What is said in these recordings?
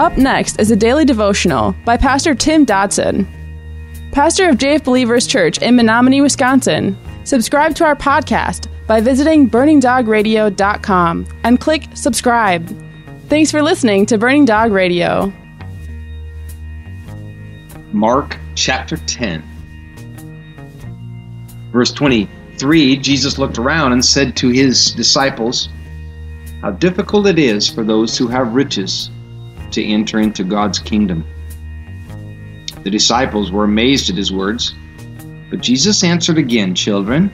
Up next is a daily devotional by Pastor Tim Dodson, pastor of JF Believers Church in Menominee, Wisconsin. Subscribe to our podcast by visiting burningdogradio.com and click subscribe. Thanks for listening to Burning Dog Radio. Mark chapter 10. Verse 23 Jesus looked around and said to his disciples, How difficult it is for those who have riches to enter into God's kingdom. The disciples were amazed at his words, but Jesus answered again, Children,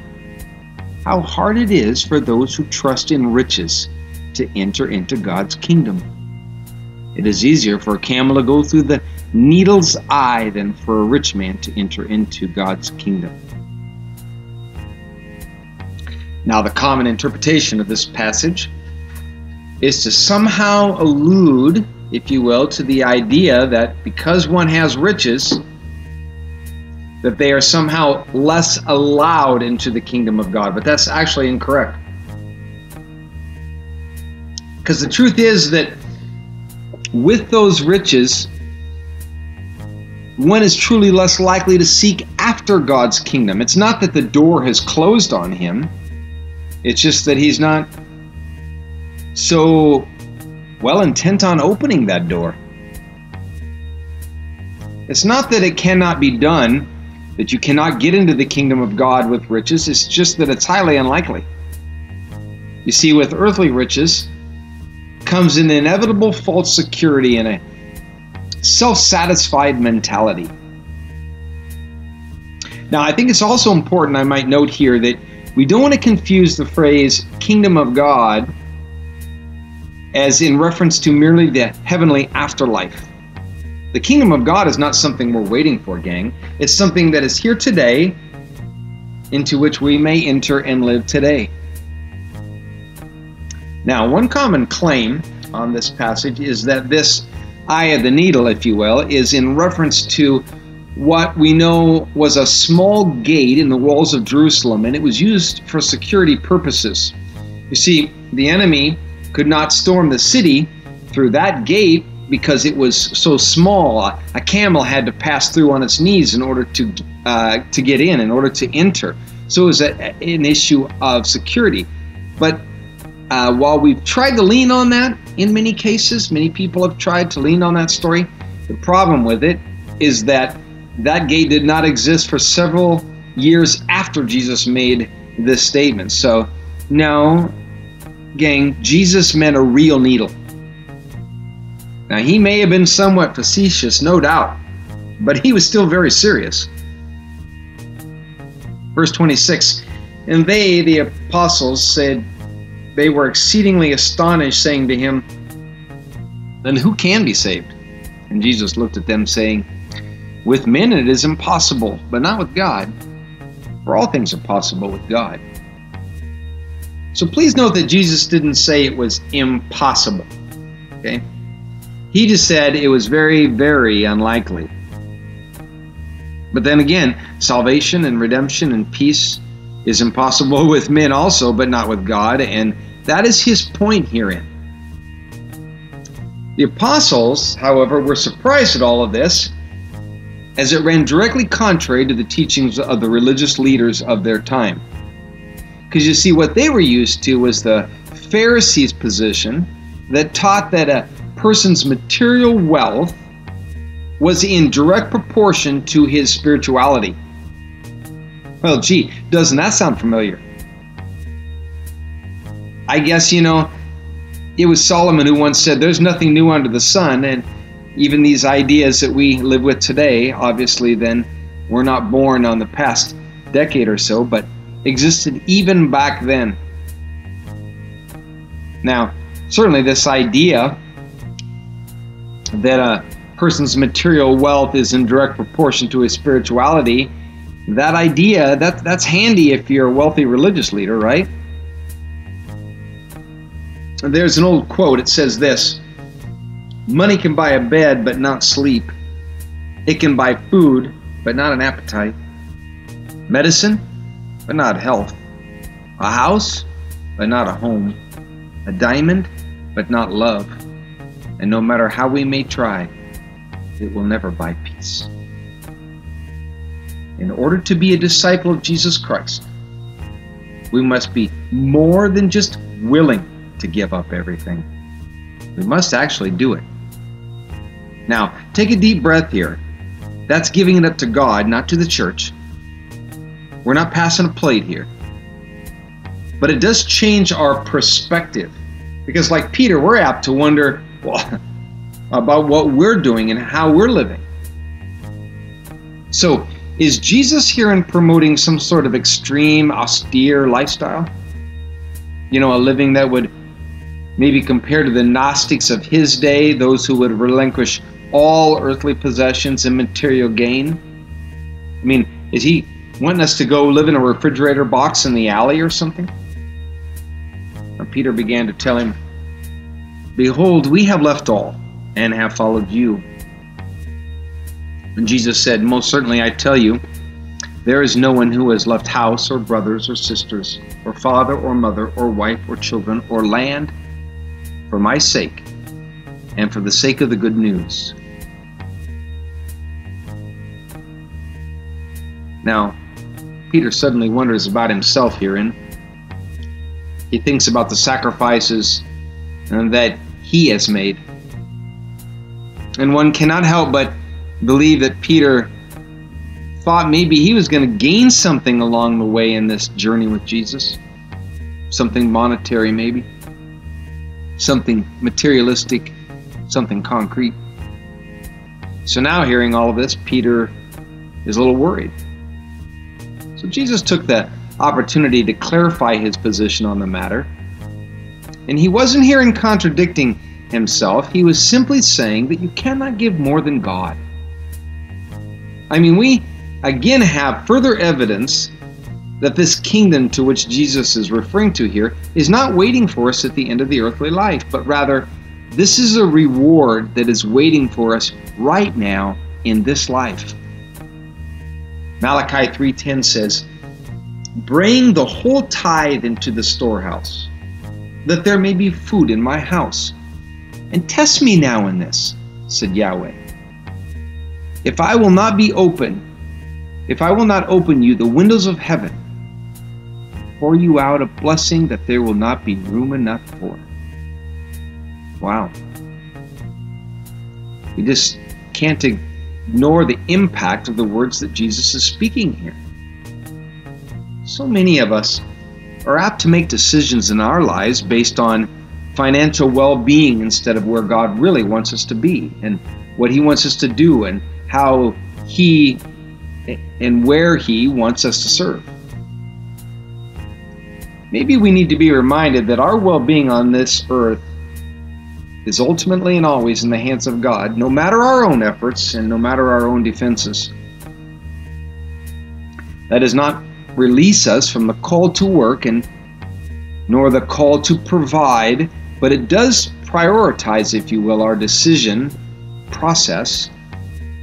how hard it is for those who trust in riches to enter into God's kingdom. It is easier for a camel to go through the needle's eye than for a rich man to enter into God's kingdom. Now, the common interpretation of this passage is to somehow allude if you will, to the idea that because one has riches, that they are somehow less allowed into the kingdom of God. But that's actually incorrect. Because the truth is that with those riches, one is truly less likely to seek after God's kingdom. It's not that the door has closed on him, it's just that he's not so well intent on opening that door. It's not that it cannot be done, that you cannot get into the kingdom of God with riches, it's just that it's highly unlikely. You see, with earthly riches comes an inevitable false security and a self satisfied mentality. Now, I think it's also important, I might note here, that we don't want to confuse the phrase kingdom of God as in reference to merely the heavenly afterlife. The kingdom of God is not something we're waiting for, gang. It's something that is here today, into which we may enter and live today. Now, one common claim on this passage is that this eye of the needle, if you will, is in reference to what we know was a small gate in the walls of Jerusalem, and it was used for security purposes. You see, the enemy could not storm the city through that gate because it was so small. A camel had to pass through on its knees in order to uh, to get in, in order to enter. So it was a, an issue of security. But uh, while we've tried to lean on that in many cases, many people have tried to lean on that story. The problem with it is that that gate did not exist for several years after Jesus made this statement. So, no, gang, Jesus meant a real needle. Now, he may have been somewhat facetious, no doubt, but he was still very serious. Verse 26 And they, the apostles, said they were exceedingly astonished, saying to him, Then who can be saved? And Jesus looked at them, saying, With men it is impossible, but not with God. For all things are possible with God. So please note that Jesus didn't say it was impossible. Okay? He just said it was very, very unlikely. But then again, salvation and redemption and peace is impossible with men also, but not with God, and that is his point herein. The apostles, however, were surprised at all of this, as it ran directly contrary to the teachings of the religious leaders of their time. Because you see, what they were used to was the Pharisees' position that taught that a person's material wealth was in direct proportion to his spirituality. Well, gee, doesn't that sound familiar? I guess, you know, it was Solomon who once said, There's nothing new under the sun. And even these ideas that we live with today, obviously, then were not born on the past decade or so, but existed even back then. Now, certainly, this idea that a person's material wealth is in direct proportion to his spirituality, that idea that that's handy if you're a wealthy religious leader, right? There's an old quote. It says this: "Money can buy a bed, but not sleep. It can buy food, but not an appetite. Medicine but not health. A house, but not a home. A diamond, but not love. And no matter how we may try, it will never buy peace. In order to be a disciple of Jesus Christ, we must be more than just willing to give up everything. We must actually do it. Now, take a deep breath here. That's giving it up to God, not to the church. We're not passing a plate here. But it does change our perspective. Because, like Peter, we're apt to wonder well, about what we're doing and how we're living. So, is Jesus here in promoting some sort of extreme, austere lifestyle? You know, a living that would maybe compare to the Gnostics of his day, those who would relinquish all earthly possessions and material gain? I mean, is he wanting us to go live in a refrigerator box in the alley or something? And Peter began to tell him, Behold, we have left all and have followed you. And Jesus said, Most certainly I tell you, there is no one who has left house or brothers or sisters, or father or mother, or wife or children, or land for my sake and for the sake of the good news. Now, Peter suddenly wonders about himself herein. He thinks about the sacrifices that he has made. And one cannot help but believe that Peter thought maybe he was going to gain something along the way in this journey with Jesus. Something monetary, maybe. Something materialistic, something concrete. So now, hearing all of this, Peter is a little worried. So Jesus took the opportunity to clarify his position on the matter. And he wasn't here in contradicting himself, he was simply saying that you cannot give more than God. I mean, we again have further evidence that this kingdom to which Jesus is referring to here is not waiting for us at the end of the earthly life, but rather this is a reward that is waiting for us right now in this life. Malachi 3:10 says, "Bring the whole tithe into the storehouse, that there may be food in my house, and test me now in this," said Yahweh. If I will not be open, if I will not open you the windows of heaven, pour you out a blessing that there will not be room enough for. Wow. We just can't ignore the impact of the words that Jesus is speaking here. So many of us are apt to make decisions in our lives based on financial well being instead of where God really wants us to be and what He wants us to do and how He and where He wants us to serve. Maybe we need to be reminded that our well being on this earth is ultimately and always in the hands of God, no matter our own efforts and no matter our own defenses. That does not release us from the call to work and nor the call to provide, but it does prioritize, if you will, our decision process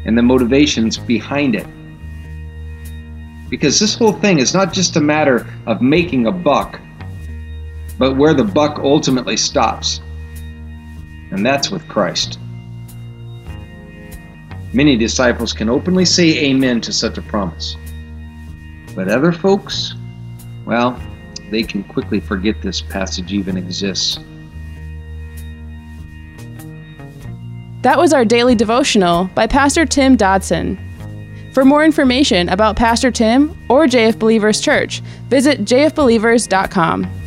and the motivations behind it. Because this whole thing is not just a matter of making a buck, but where the buck ultimately stops. And that's with Christ. Many disciples can openly say amen to such a promise. But other folks, well, they can quickly forget this passage even exists. That was our daily devotional by Pastor Tim Dodson. For more information about Pastor Tim or JF Believers Church, visit jfbelievers.com.